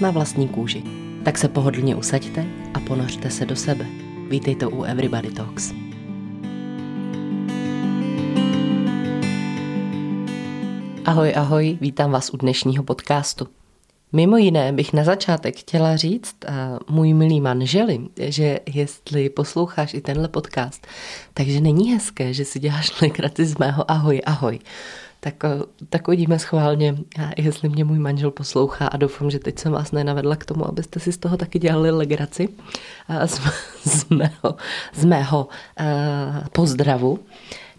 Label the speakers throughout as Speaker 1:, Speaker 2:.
Speaker 1: Na vlastní kůži. Tak se pohodlně usaďte a ponořte se do sebe. Vítejte u Everybody Talks. Ahoj, ahoj, vítám vás u dnešního podcastu. Mimo jiné bych na začátek chtěla říct uh, můj milý manželi, že jestli posloucháš i tenhle podcast, takže není hezké, že si děláš legraci z mého ahoj, ahoj tak, eh, tak uvidíme schválně, jestli mě můj manžel poslouchá a doufám, že teď jsem vás nenavedla k tomu, abyste si z toho taky dělali legraci z, z mého, z mého uh, pozdravu.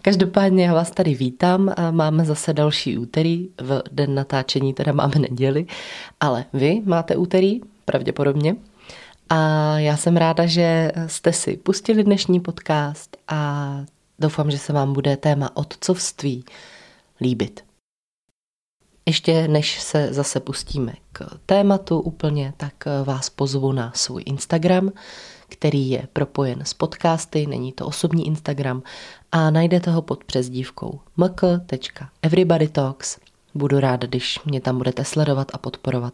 Speaker 1: Každopádně já vás tady vítám a máme zase další úterý, v den natáčení teda máme neděli, ale vy máte úterý, pravděpodobně. A já jsem ráda, že jste si pustili dnešní podcast a doufám, že se vám bude téma otcovství líbit. Ještě než se zase pustíme k tématu úplně, tak vás pozvu na svůj Instagram, který je propojen s podcasty, není to osobní Instagram a najdete ho pod přezdívkou mk.everybodytalks. Budu ráda, když mě tam budete sledovat a podporovat.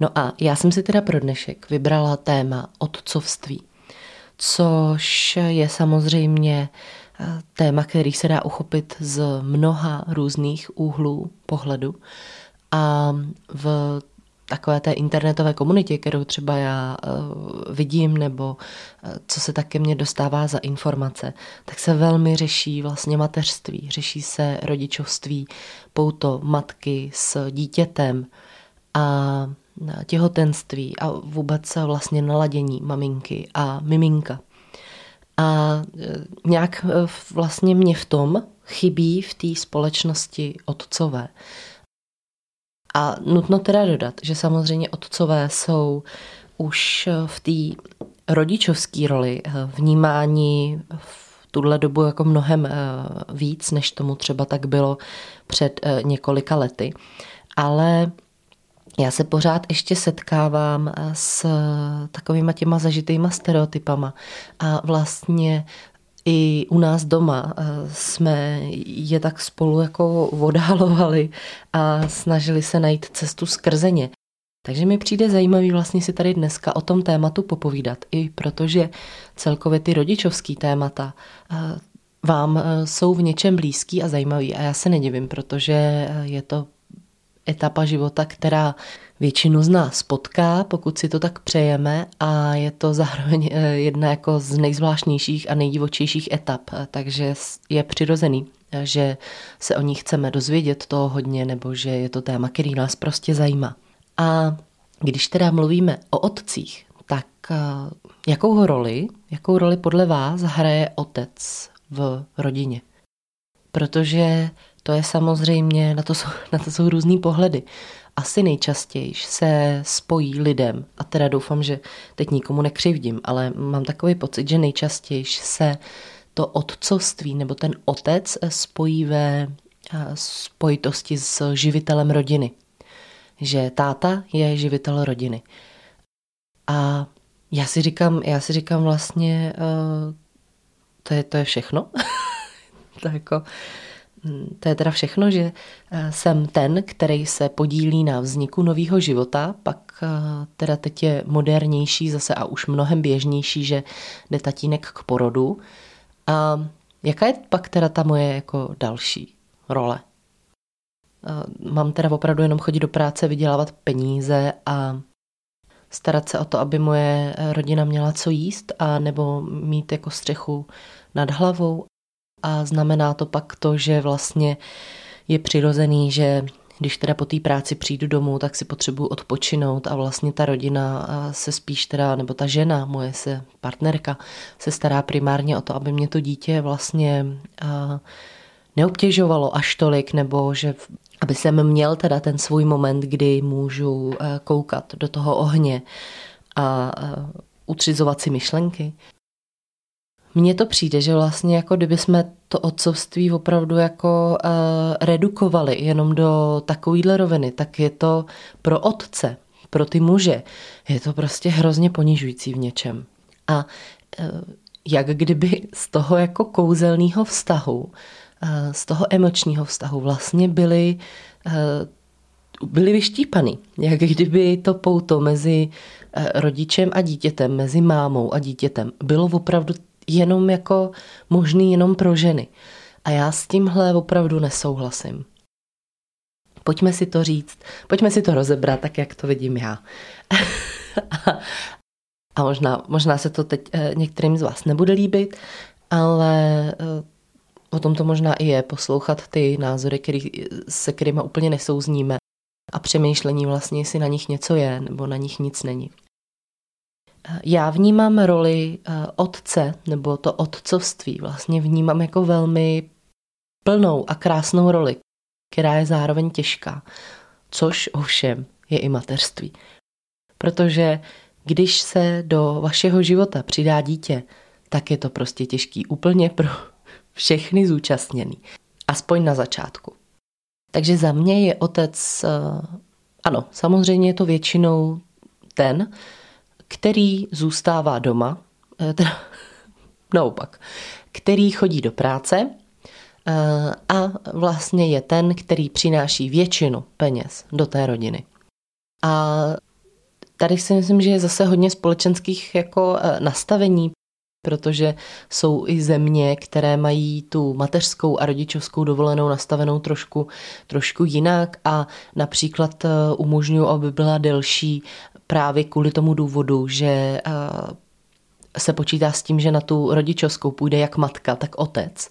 Speaker 1: No a já jsem si teda pro dnešek vybrala téma otcovství, což je samozřejmě téma, který se dá uchopit z mnoha různých úhlů pohledu. A v takové té internetové komunitě, kterou třeba já uh, vidím, nebo uh, co se také mě dostává za informace, tak se velmi řeší vlastně mateřství, řeší se rodičovství, pouto matky s dítětem a těhotenství a vůbec vlastně naladění maminky a miminka. A e, nějak e, vlastně mě v tom chybí v té společnosti otcové. A nutno teda dodat, že samozřejmě otcové jsou už v té rodičovské roli e, vnímání v tuhle dobu jako mnohem víc, než tomu třeba tak bylo před několika lety. Ale já se pořád ještě setkávám eh, s takovýma těma zažitýma stereotypama a vlastně i u nás doma eh, jsme je tak spolu jako odhalovali a snažili se najít cestu skrze ně. Takže mi přijde zajímavý vlastně si tady dneska o tom tématu popovídat, i protože celkově ty rodičovský témata eh, vám jsou v něčem blízký a zajímavý a já se nedivím, protože je to etapa života, která většinu z nás potká, pokud si to tak přejeme a je to zároveň eh, jedna jako z nejzvláštnějších a nejdivočejších etap, takže je přirozený, že se o ní chceme dozvědět toho hodně nebo že je to téma, který nás prostě zajímá. A když teda mluvíme o otcích, tak eh, jakou roli, jakou roli podle vás hraje otec v rodině? Protože to je samozřejmě, na to jsou, na to jsou různý pohledy. Asi nejčastěji se spojí lidem, a teda doufám, že teď nikomu nekřivdím, ale mám takový pocit, že nejčastěji se to otcovství nebo ten otec spojí ve spojitosti s živitelem rodiny. Že táta je živitel rodiny. A já si říkám, já si říkám vlastně, uh, to je, to je všechno. to jako, to je teda všechno, že eh, jsem ten, který se podílí na vzniku nového života, pak eh, teda teď je modernější zase a už mnohem běžnější, že jde tatínek k porodu. A jaká je pak teda ta moje jako další role? Eh, mám teda opravdu jenom chodit do práce, vydělávat peníze a starat se o to, aby moje rodina měla co jíst a nebo mít jako střechu nad hlavou a znamená to pak to, že vlastně je přirozený, že když teda po té práci přijdu domů, tak si potřebuji odpočinout a vlastně ta rodina se spíš teda, nebo ta žena, moje se partnerka, se stará primárně o to, aby mě to dítě vlastně neobtěžovalo až tolik, nebo že aby jsem měl teda ten svůj moment, kdy můžu eh, koukat do toho ohně a eh, utřizovat si myšlenky. Mně to přijde, že vlastně jako kdyby jsme to otcovství opravdu jako uh, redukovali jenom do takovýhle roviny, tak je to pro otce, pro ty muže, je to prostě hrozně ponižující v něčem. A uh, jak kdyby z toho jako kouzelného vztahu, uh, z toho emočního vztahu vlastně byli uh, byli vyštípaný. Jak kdyby to pouto mezi rodičem a dítětem, mezi mámou a dítětem bylo opravdu jenom jako možný jenom pro ženy. A já s tímhle opravdu nesouhlasím. Pojďme si to říct, pojďme si to rozebrat, tak jak to vidím já. a možná, možná se to teď eh, některým z vás nebude líbit, ale eh, o tom to možná i je, poslouchat ty názory, který, se kterými úplně nesouzníme a přemýšlení vlastně, jestli na nich něco je nebo na nich nic není. Já vnímám roli eh, otce, nebo to otcovství vlastně vnímám jako velmi plnou a krásnou roli, která je zároveň těžká, což ovšem je i mateřství. Protože když se do vašeho života přidá dítě, tak je to prostě těžký úplně pro všechny zúčastněný. Aspoň na začátku. Takže za mě je otec, eh, ano, samozřejmě je to většinou ten, který zůstává doma, eh, teda naopak, který chodí do práce eh, a vlastně je ten, který přináší většinu peněz do té rodiny. A tady si myslím, že je zase hodně společenských jako eh, nastavení, protože jsou i země, které mají tu mateřskou a rodičovskou dovolenou nastavenou trošku, trošku jinak a například umožňují, aby byla delší právě kvůli tomu důvodu, že eh, se počítá s tím, že na tu rodičovskou půjde jak matka, tak otec.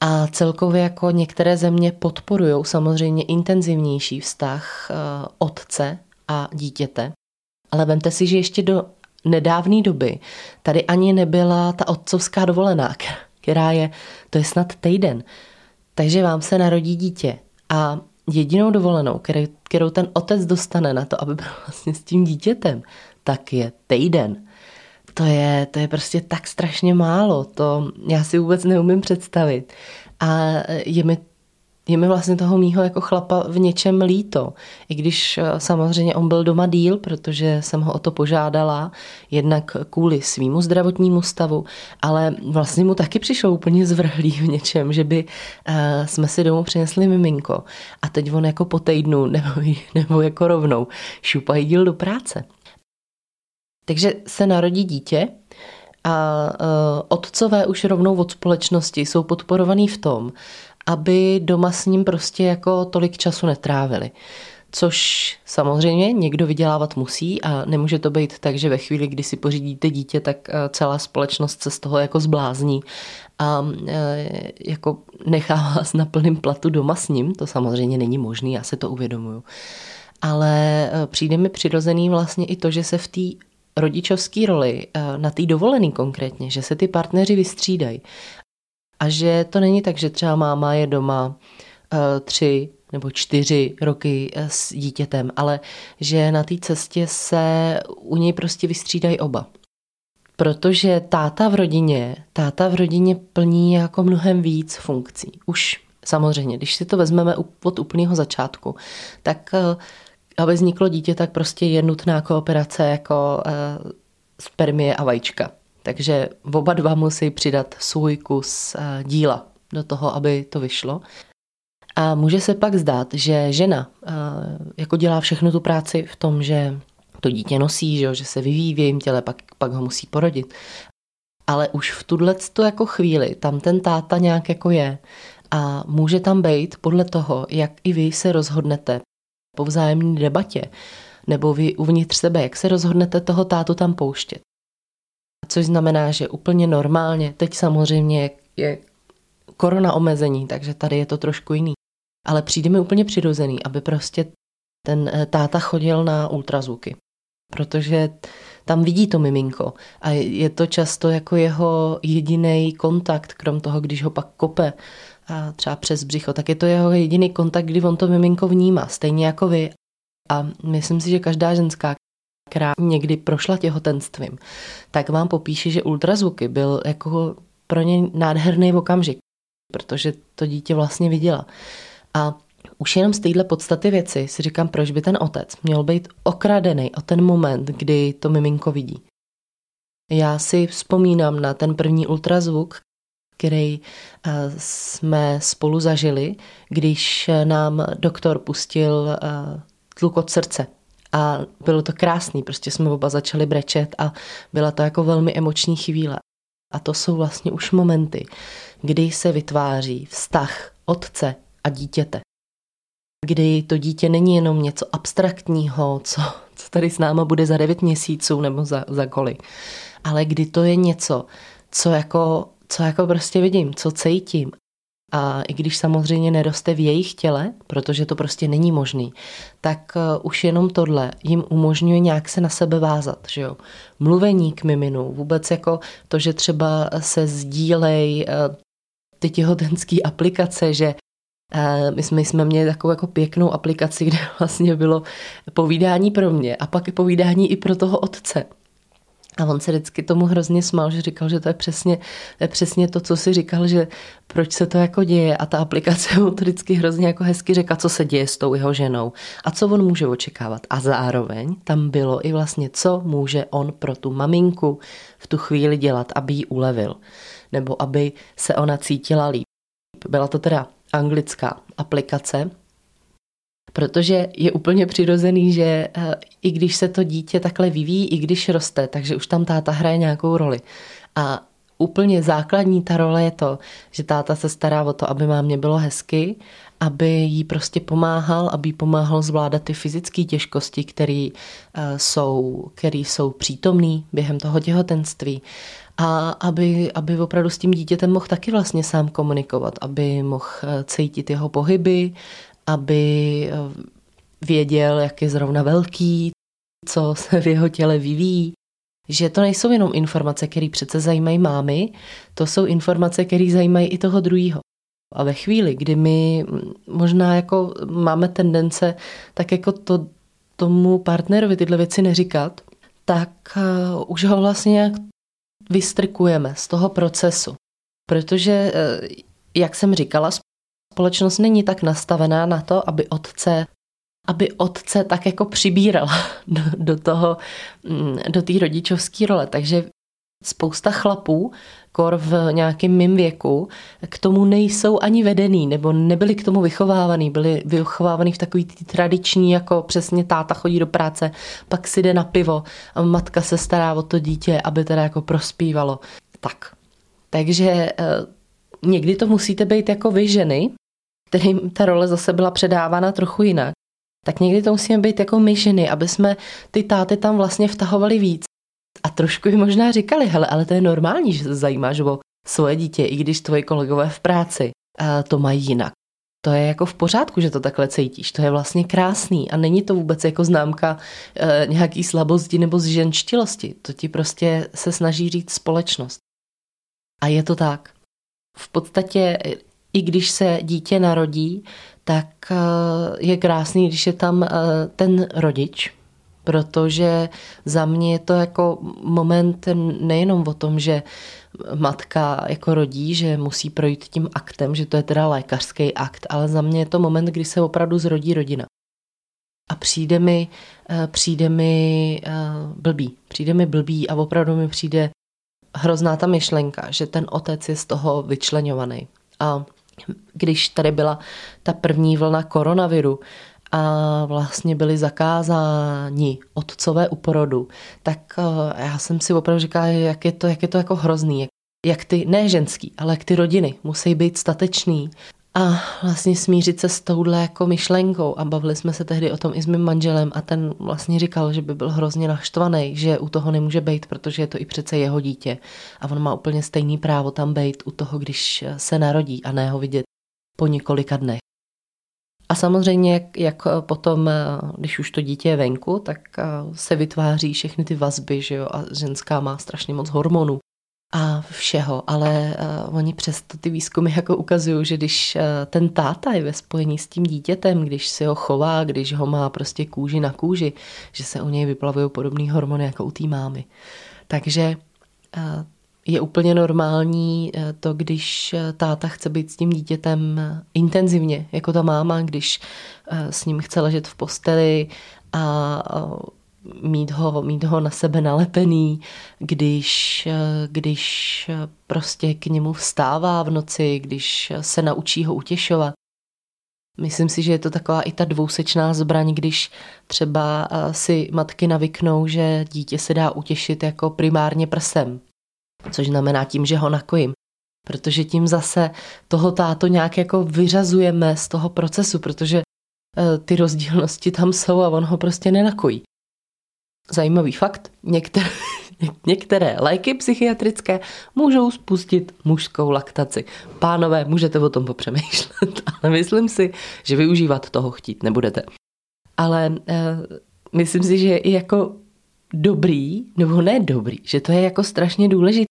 Speaker 1: A celkově jako některé země podporují samozřejmě intenzivnější vztah eh, otce a dítěte. Ale vemte si, že ještě do nedávné doby tady ani nebyla ta otcovská dovolená, která je, to je snad týden. Takže vám se narodí dítě a jedinou dovolenou, kterou ten otec dostane na to, aby byl vlastně s tím dítětem, tak je týden. To je, to je prostě tak strašně málo, to já si vůbec neumím představit. A je mi je mi vlastně toho mýho jako chlapa v něčem líto. I když eh, samozřejmě on byl doma díl, protože jsem ho o to požádala, jednak kvůli svýmu zdravotnímu stavu, ale vlastně mu taky přišlo úplně zvrhlý v něčem, že by uh, jsme si domů přinesli miminko a teď on jako po týdnu nebo, nebo jako rovnou šupají díl do práce. Takže se narodí dítě a uh, otcové už rovnou od společnosti jsou podporovaný v tom, aby doma s ním prostě jako tolik času netrávili. Což samozřejmě někdo vydělávat musí a nemůže to být tak, že ve chvíli, kdy si pořídíte dítě, tak eh, celá společnost se z toho jako zblázní a eh, jako nechá vás na plném platu doma s ním. To samozřejmě není možné, já se to uvědomuju. Ale eh, přijde mi přirozený vlastně i to, že se v té rodičovské roli, na té dovolený konkrétně, že se ty partneři vystřídají a že to není tak, že třeba máma je doma uh, tři nebo čtyři roky eh, s dítětem, ale že na té cestě se u něj prostě vystřídají oba. Protože táta v rodině, táta v rodině plní jako mnohem víc funkcí. Už samozřejmě, když si to vezmeme od úplného začátku, tak eh, aby vzniklo dítě, tak prostě je nutná kooperace jako spermie a vajíčka. Takže oba dva musí přidat svůj kus eh, díla do toho, aby to vyšlo. A může se pak zdát, že žena eh, jako dělá všechno tu práci v tom, že to dítě nosí, že, že se vyvíjí v jejím těle, pak, pak ho musí porodit. Ale už v tuhle jako chvíli tam ten táta nějak jako je a může tam být podle toho, jak i vy se rozhodnete po vzájemné debatě, nebo vy uvnitř sebe, jak se rozhodnete toho tátu tam pouštět což znamená, že úplně normálně, teď samozřejmě je korona omezení, takže tady je to trošku jiný. Ale přijde mi úplně přirozený, aby prostě ten eh, táta chodil na ultrazvuky. Protože tam vidí to miminko a je to často jako jeho jediný kontakt, krom toho, když ho pak kope a třeba přes břicho, tak je to jeho jediný kontakt, kdy on to miminko vnímá, stejně jako vy. A myslím si, že každá ženská, která někdy prošla těhotenstvím, tak vám popíše, že ultrazvuky byl jako pro ně nádherný okamžik, protože to dítě vlastně viděla. A už jenom z téhle podstaty věci si říkám, proč by ten otec měl být okradený o ten moment, kdy to miminko vidí. Já si vzpomínám na ten první ultrazvuk, který eh, jsme spolu zažili, když nám doktor pustil eh, tluk od srdce. A bylo to krásný, prostě jsme oba začali brečet a byla to jako velmi emoční chvíle. A to jsou vlastně už momenty, kdy se vytváří vztah otce a dítěte. Kdy to dítě není jenom něco abstraktního, co, co tady s náma bude za devět měsíců nebo za, za kolik, ale kdy to je něco, co jako, co jako prostě vidím, co cítím. A i když samozřejmě neroste v jejich těle, protože to prostě není možný, tak uh, už jenom tohle jim umožňuje nějak se na sebe vázat. Že jo? Mluvení k miminu, vůbec jako to, že třeba se sdílej uh, ty těhotenské aplikace, že uh, my jsme, jsme měli takovou jako pěknou aplikaci, kde vlastně bylo povídání pro mě a pak i povídání i pro toho otce. A on se vždycky tomu hrozně smál, že říkal, že to je přesně, je přesně to, co si říkal, že proč se to jako děje. A ta aplikace mu to vždycky hrozně jako hezky řekla, co se děje s tou jeho ženou a co on může očekávat. A zároveň tam bylo i vlastně, co může on pro tu maminku v tu chvíli dělat, aby ji ulevil. Nebo aby se ona cítila líp. Byla to teda anglická aplikace, Protože je úplně přirozený, že eh, i když se to dítě takhle vyvíjí, i když roste, takže už tam táta hraje nějakou roli. A úplně základní ta role je to, že táta se stará o to, aby mámě bylo hezky, aby jí prostě pomáhal, aby jí pomáhal zvládat ty fyzické těžkosti, které eh, jsou, který jsou přítomné během toho těhotenství a aby, aby opravdu s tím dítětem mohl taky vlastně sám komunikovat, aby mohl eh, cítit jeho pohyby, aby eh, věděl, jak je zrovna velký, co se v jeho těle vyvíjí. Že to nejsou jenom informace, které přece zajímají mámy, to jsou informace, které zajímají i toho druhého. A ve chvíli, kdy my možná jako máme tendence tak jako to tomu partnerovi tyhle věci neříkat, tak uh, už ho vlastně vystrkujeme z toho procesu. Protože, uh, jak jsem říkala, společnost není tak nastavená na to, aby otce aby otce tak jako přibíral do, do toho, mm, do té rodičovské role. Takže spousta chlapů, kor v nějakém mým věku, k tomu nejsou ani vedený, nebo nebyli k tomu vychovávaný, byli vychovávaný v takový tý tradiční, jako přesně táta chodí do práce, pak si jde na pivo a matka se stará o to dítě, aby teda jako prospívalo. Tak. Takže eh, někdy to musíte být jako vy ženy, kterým ta role zase byla předávána trochu jinak, tak někdy to musíme být jako my ženy, aby jsme ty táty tam vlastně vtahovali víc. A trošku jim možná říkali, hele, ale to je normální, že se zajímáš o svoje dítě, i když tvoji kolegové v práci to mají jinak. To je jako v pořádku, že to takhle cítíš. To je vlastně krásný a není to vůbec jako známka e, nějaký slabosti nebo zženštilosti. To ti prostě se snaží říct společnost. A je to tak. V podstatě i když se dítě narodí, tak eh, je krásný, když je tam eh, ten rodič, protože za mě je to jako moment nejenom o tom, že matka jako rodí, že musí projít tím aktem, že to je teda lékařský akt, ale za mě je to moment, kdy se opravdu zrodí rodina. A přijde mi, eh, přijde mi blbý, přijde mi blbý a opravdu mi přijde hrozná ta myšlenka, že ten otec je z toho vyčlenovaný. A když tady byla ta první vlna koronaviru a vlastně byli zakázáni otcové u porodu, tak eh, já jsem si opravdu říkala, jak je to, jak je to jako hrozný, jak, ty, ne ženský, ale jak ty rodiny musí být statečný a vlastně smířit se s touhle jako myšlenkou a bavili jsme se tehdy o tom i s mým manželem a ten vlastně říkal, že by byl hrozně naštvaný, že u toho nemůže být, protože je to i přece jeho dítě a on má úplně stejný právo tam být u toho, když se narodí a ne ho vidět po několika dnech. A samozřejmě, jak, potom, když už to dítě je venku, tak se vytváří všechny ty vazby, že jo, a ženská má strašně moc hormonů. A všeho, ale uh, oni přesto ty výzkumy jako ukazují, že když uh, ten táta je ve spojení s tím dítětem, když si ho chová, když ho má prostě kůži na kůži, že se u něj vyplavují podobné hormony jako u té mámy. Takže uh, je úplně normální to, když táta chce být s tím dítětem intenzivně, jako ta máma, když s ním chce ležet v posteli a mít ho, mít ho na sebe nalepený, když, když prostě k němu vstává v noci, když se naučí ho utěšovat. Myslím si, že je to taková i ta dvousečná zbraň, když třeba si matky navyknou, že dítě se dá utěšit jako primárně prsem, což znamená tím, že ho nakojím. Protože tím zase toho táto nějak jako vyřazujeme z toho procesu, protože e, ty rozdílnosti tam jsou a on ho prostě nenakojí. Zajímavý fakt, některé, některé léky psychiatrické můžou spustit mužskou laktaci. Pánové, můžete o tom popřemýšlet, ale myslím si, že využívat toho chtít nebudete. Ale e, myslím si, že je jako dobrý, nebo ne dobrý, že to je jako strašně důležité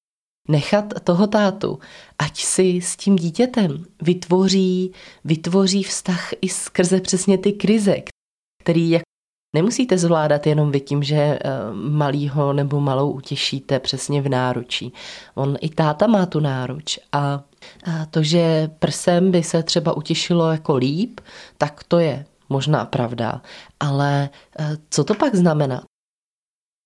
Speaker 1: nechat toho tátu, ať si s tím dítětem vytvoří, vytvoří vztah i skrze přesně ty krize, který jak Nemusíte zvládat jenom vy tím, že eh, malýho nebo malou utěšíte přesně v náručí. On i táta má tu náruč a to, že prsem by se třeba utěšilo jako líp, tak to je možná pravda. Ale eh, co to pak znamená?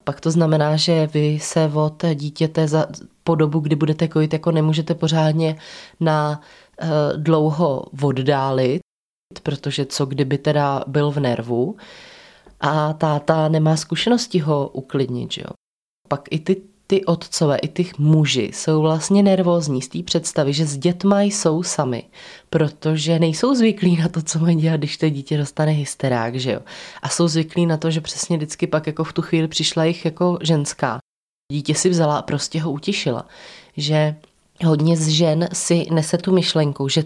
Speaker 1: Pak to znamená, že vy se od dítěte za, po dobu, kdy budete kojit, jako nemůžete pořádně na uh, dlouho oddálit, protože co kdyby teda byl v nervu a táta nemá zkušenosti ho uklidnit, že jo. Pak i ty, ty otcové, i ty muži jsou vlastně nervózní z té představy, že s dětma jsou sami, protože nejsou zvyklí na to, co mají dělat, když to dítě dostane hysterák, že jo. A jsou zvyklí na to, že přesně vždycky pak jako v tu chvíli přišla jich jako ženská. Dítě si vzala a prostě ho utěšila. Že hodně z žen si nese tu myšlenku, že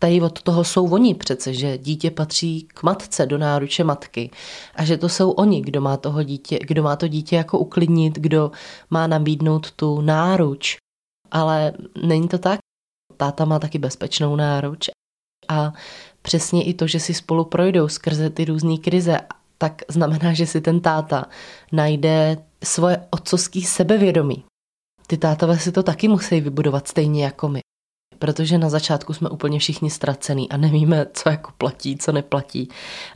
Speaker 1: tady od toho jsou oni přece, že dítě patří k matce, do náruče matky a že to jsou oni, kdo má, toho dítě, kdo má to dítě jako uklidnit, kdo má nabídnout tu náruč. Ale není to tak. Táta má taky bezpečnou náruč a přesně i to, že si spolu projdou skrze ty různé krize, tak znamená, že si ten táta najde svoje otcovské sebevědomí. Ty tátové si to taky musí vybudovat stejně jako my protože na začátku jsme úplně všichni ztracený a nevíme, co jako platí, co neplatí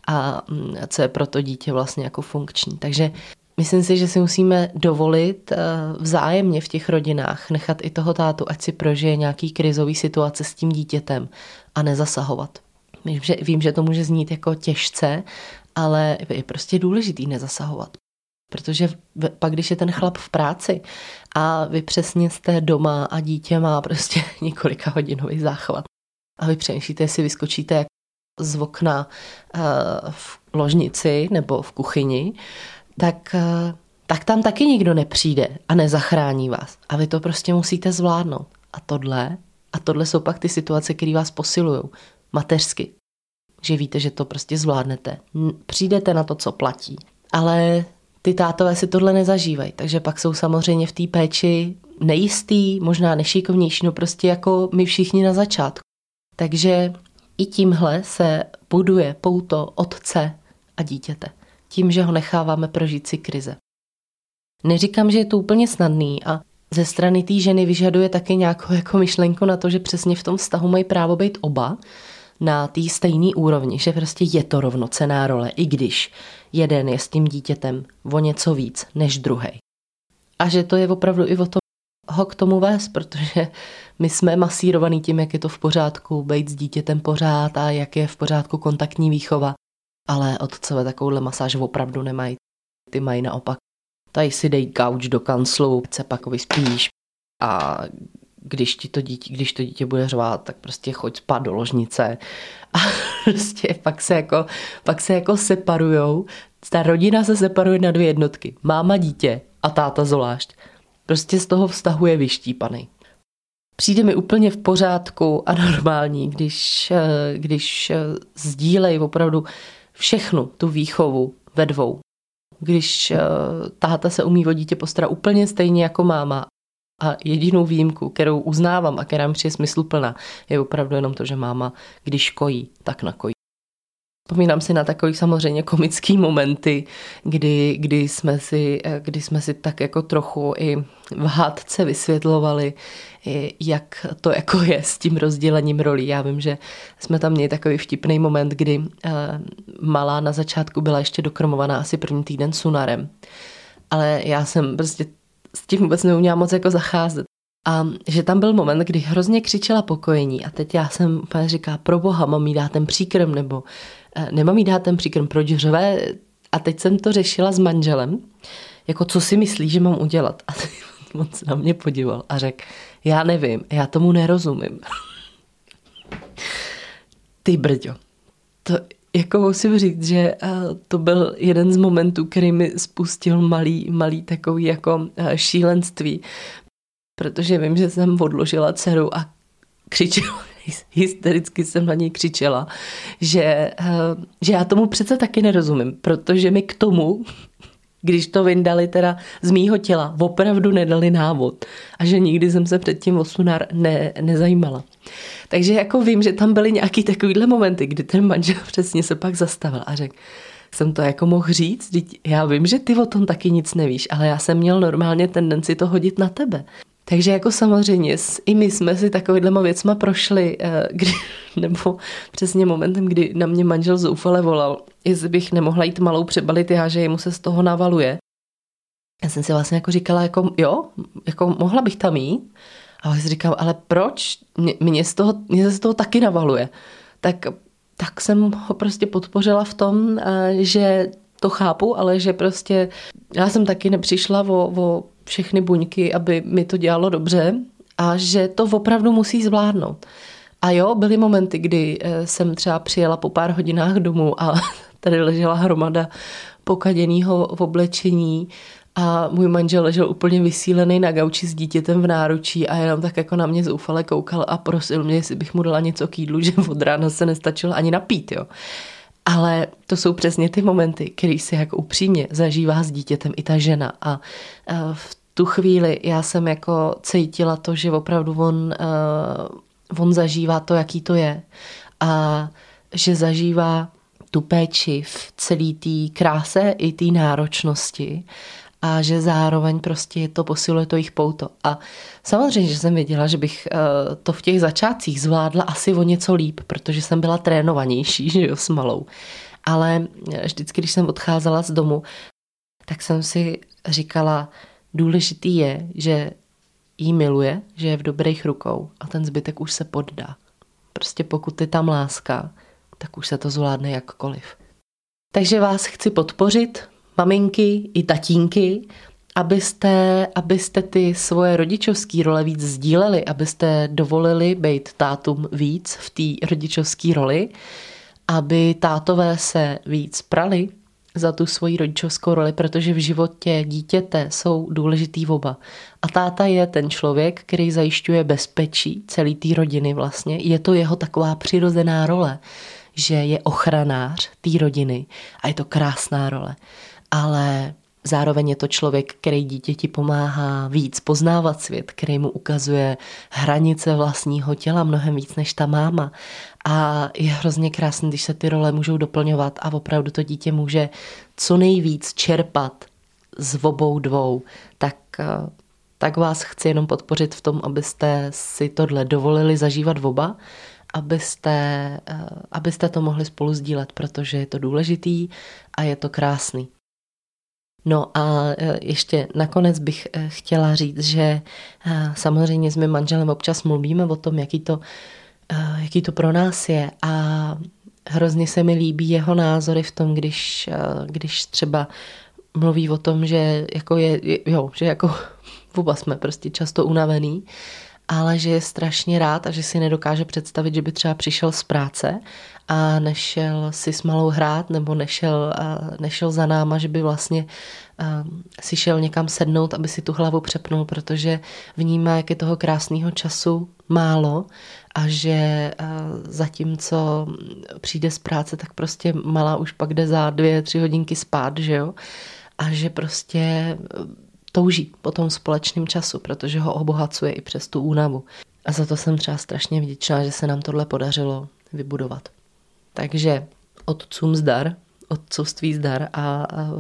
Speaker 1: a mm, co je pro to dítě vlastně jako funkční. Takže Myslím si, že si musíme dovolit eh, vzájemně v těch rodinách nechat i toho tátu, ať si prožije nějaký krizový situace s tím dítětem a nezasahovat. Vím že, vím, že to může znít jako těžce, ale je prostě důležitý nezasahovat. Protože pak, když je ten chlap v práci a vy přesně jste doma a dítě má prostě několika hodinový záchvat a vy přemýšlíte, jestli vyskočíte z okna eh, v ložnici nebo v kuchyni, tak, eh, tak tam taky nikdo nepřijde a nezachrání vás. A vy to prostě musíte zvládnout. A tohle, a tohle jsou pak ty situace, které vás posilují mateřsky. Že víte, že to prostě zvládnete. Přijdete na to, co platí. Ale ty tátové si tohle nezažívají, takže pak jsou samozřejmě v té péči nejistý, možná nešikovnější, no prostě jako my všichni na začátku. Takže i tímhle se buduje pouto otce a dítěte. Tím, že ho necháváme prožít si krize. Neříkám, že je to úplně snadný a ze strany té ženy vyžaduje taky nějakou jako myšlenku na to, že přesně v tom vztahu mají právo být oba, na té stejné úrovni, že prostě je to rovnocená role, i když jeden je s tím dítětem o něco víc než druhý. A že to je opravdu i o tom ho k tomu vést, protože my jsme masírovaný tím, jak je to v pořádku, být s dítětem pořád a jak je v pořádku kontaktní výchova. Ale otcové takovouhle masáž opravdu nemají. Ty mají naopak. Tady si dej gauč do kanclu, se pak vyspíš a když, ti to dítě, když to dítě bude řvát, tak prostě choď spát do ložnice a prostě pak se jako, pak se jako separujou. Ta rodina se separuje na dvě jednotky. Máma dítě a táta zvlášť. Prostě z toho vztahu je vyštípaný. Přijde mi úplně v pořádku a normální, když, eh, když eh, sdílej opravdu všechnu tu výchovu ve dvou. Když eh, táta se umí o dítě postarat úplně stejně jako máma A jedinou výjimku, kterou uznávám a která mi přijde smysluplná, je opravdu jenom to, že máma, když kojí, tak nakojí. Vzpomínám si na takový samozřejmě komický momenty, kdy, kdy, jsme si, kdy jsme si tak jako trochu i v hádce vysvětlovali, jak to jako je s tím rozdělením rolí. Já vím, že jsme tam měli takový vtipný moment, kdy eh, malá na začátku byla ještě dokrmovaná asi první týden sunarem. Ale já jsem prostě s tím vůbec neuměla moc jako zacházet. A že tam byl moment, kdy hrozně křičela pokojení a teď já jsem úplně říká, pro boha, mám jí dát ten příkrm, nebo eh, nemám jí dát ten příkrm, proč řve? A teď jsem to řešila s manželem, jako co si myslí, že mám udělat. A teď on se na mě podíval a řekl, já nevím, já tomu nerozumím. Ty brďo, to jako musím říct, že eh, to byl jeden z momentů, který mi spustil malý, malý takový jako eh, šílenství, protože vím, že jsem odložila dceru a křičela, hystericky jsem na něj křičela, že, eh, že já tomu přece taky nerozumím, protože mi k tomu když to vyndali teda z mýho těla, opravdu nedali návod a že nikdy jsem se předtím o sunar ne, nezajímala. Takže jako vím, že tam byly nějaký takovýhle momenty, kdy ten manžel přesně se pak zastavil a řekl, jsem to jako mohl říct, já vím, že ty o tom taky nic nevíš, ale já jsem měl normálně tendenci to hodit na tebe. Takže jako samozřejmě i my jsme si takovýhlema věcma prošli, eh, kdy, nebo přesně momentem, kdy na mě manžel zoufale volal, jestli bych nemohla jít malou přebalit já, že jemu se z toho navaluje. Já jsem si vlastně jako říkala, jako jo, jako mohla bych tam jít. A si říkám, ale proč? Mě, mě, z toho, mě se z toho taky navaluje. Tak, tak jsem ho prostě podpořila v tom, eh, že to chápu, ale že prostě já jsem taky nepřišla o, o všechny buňky, aby mi to dělalo dobře a že to opravdu musí zvládnout. A jo, byly momenty, kdy eh, jsem třeba přijela po pár hodinách domů a tady ležela hromada pokaděného v oblečení a můj manžel ležel úplně vysílený na gauči s dítětem v náručí a jenom tak jako na mě zoufale koukal a prosil mě, jestli bych mu dala něco k jídlu, že od rána se nestačilo ani napít, jo. Ale to jsou přesně ty momenty, který si jako upřímně zažívá s dítětem i ta žena. A v tu chvíli já jsem jako cítila to, že opravdu on, on zažívá to, jaký to je. A že zažívá tu péči v celé té kráse i té náročnosti a že zároveň prostě to posiluje to jejich pouto. A samozřejmě, že jsem věděla, že bych to v těch začátcích zvládla asi o něco líp, protože jsem byla trénovanější, že jo, s malou. Ale vždycky, když jsem odcházela z domu, tak jsem si říkala, důležitý je, že jí miluje, že je v dobrých rukou a ten zbytek už se poddá. Prostě pokud je tam láska, tak už se to zvládne jakkoliv. Takže vás chci podpořit, maminky i tatínky, abyste, abyste ty svoje rodičovské role víc sdíleli, abyste dovolili být tátům víc v té rodičovské roli, aby tátové se víc prali za tu svoji rodičovskou roli, protože v životě dítěte jsou důležitý oba. A táta je ten člověk, který zajišťuje bezpečí celé té rodiny vlastně. Je to jeho taková přirozená role, že je ochranář té rodiny a je to krásná role. Ale Zároveň je to člověk, který dítěti pomáhá víc poznávat svět, který mu ukazuje hranice vlastního těla mnohem víc než ta máma. A je hrozně krásný, když se ty role můžou doplňovat a opravdu to dítě může co nejvíc čerpat z obou dvou. Tak, eh, tak vás chci jenom podpořit v tom, abyste si tohle dovolili zažívat v oba, abyste, eh, abyste to mohli spolu sdílet, protože je to důležitý a je to krásný. No a e, ještě nakonec bych e, chtěla říct, že e, samozřejmě s mým manželem občas mluvíme o tom, jaký to, jaký to pro nás je. A hrozně se mi líbí jeho názory v tom, když, když třeba mluví o tom, že jako je, jo, že jako oba jsme prostě často unavený, ale že je strašně rád a že si nedokáže představit, že by třeba přišel z práce a nešel si s malou hrát nebo nešel, nešel za náma, že by vlastně si šel někam sednout, aby si tu hlavu přepnul, protože vnímá, jak je toho krásného času málo a že zatímco přijde z práce, tak prostě malá už pak jde za dvě, tři hodinky spát, že jo? A že prostě touží po tom společném času, protože ho obohacuje i přes tu únavu. A za to jsem třeba strašně vděčná, že se nám tohle podařilo vybudovat. Takže otcům zdar, otcovství zdar a, a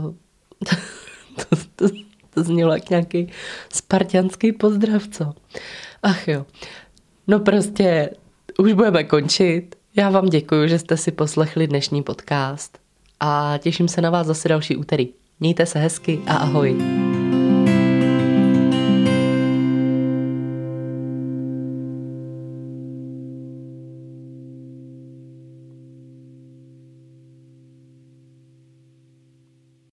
Speaker 1: to, to, to znělo jak nějaký spartianský pozdrav, co? Ach jo. No prostě už budeme končit. Já vám děkuji, že jste si poslechli dnešní podcast a těším se na vás zase další úterý. Mějte se hezky a ahoj.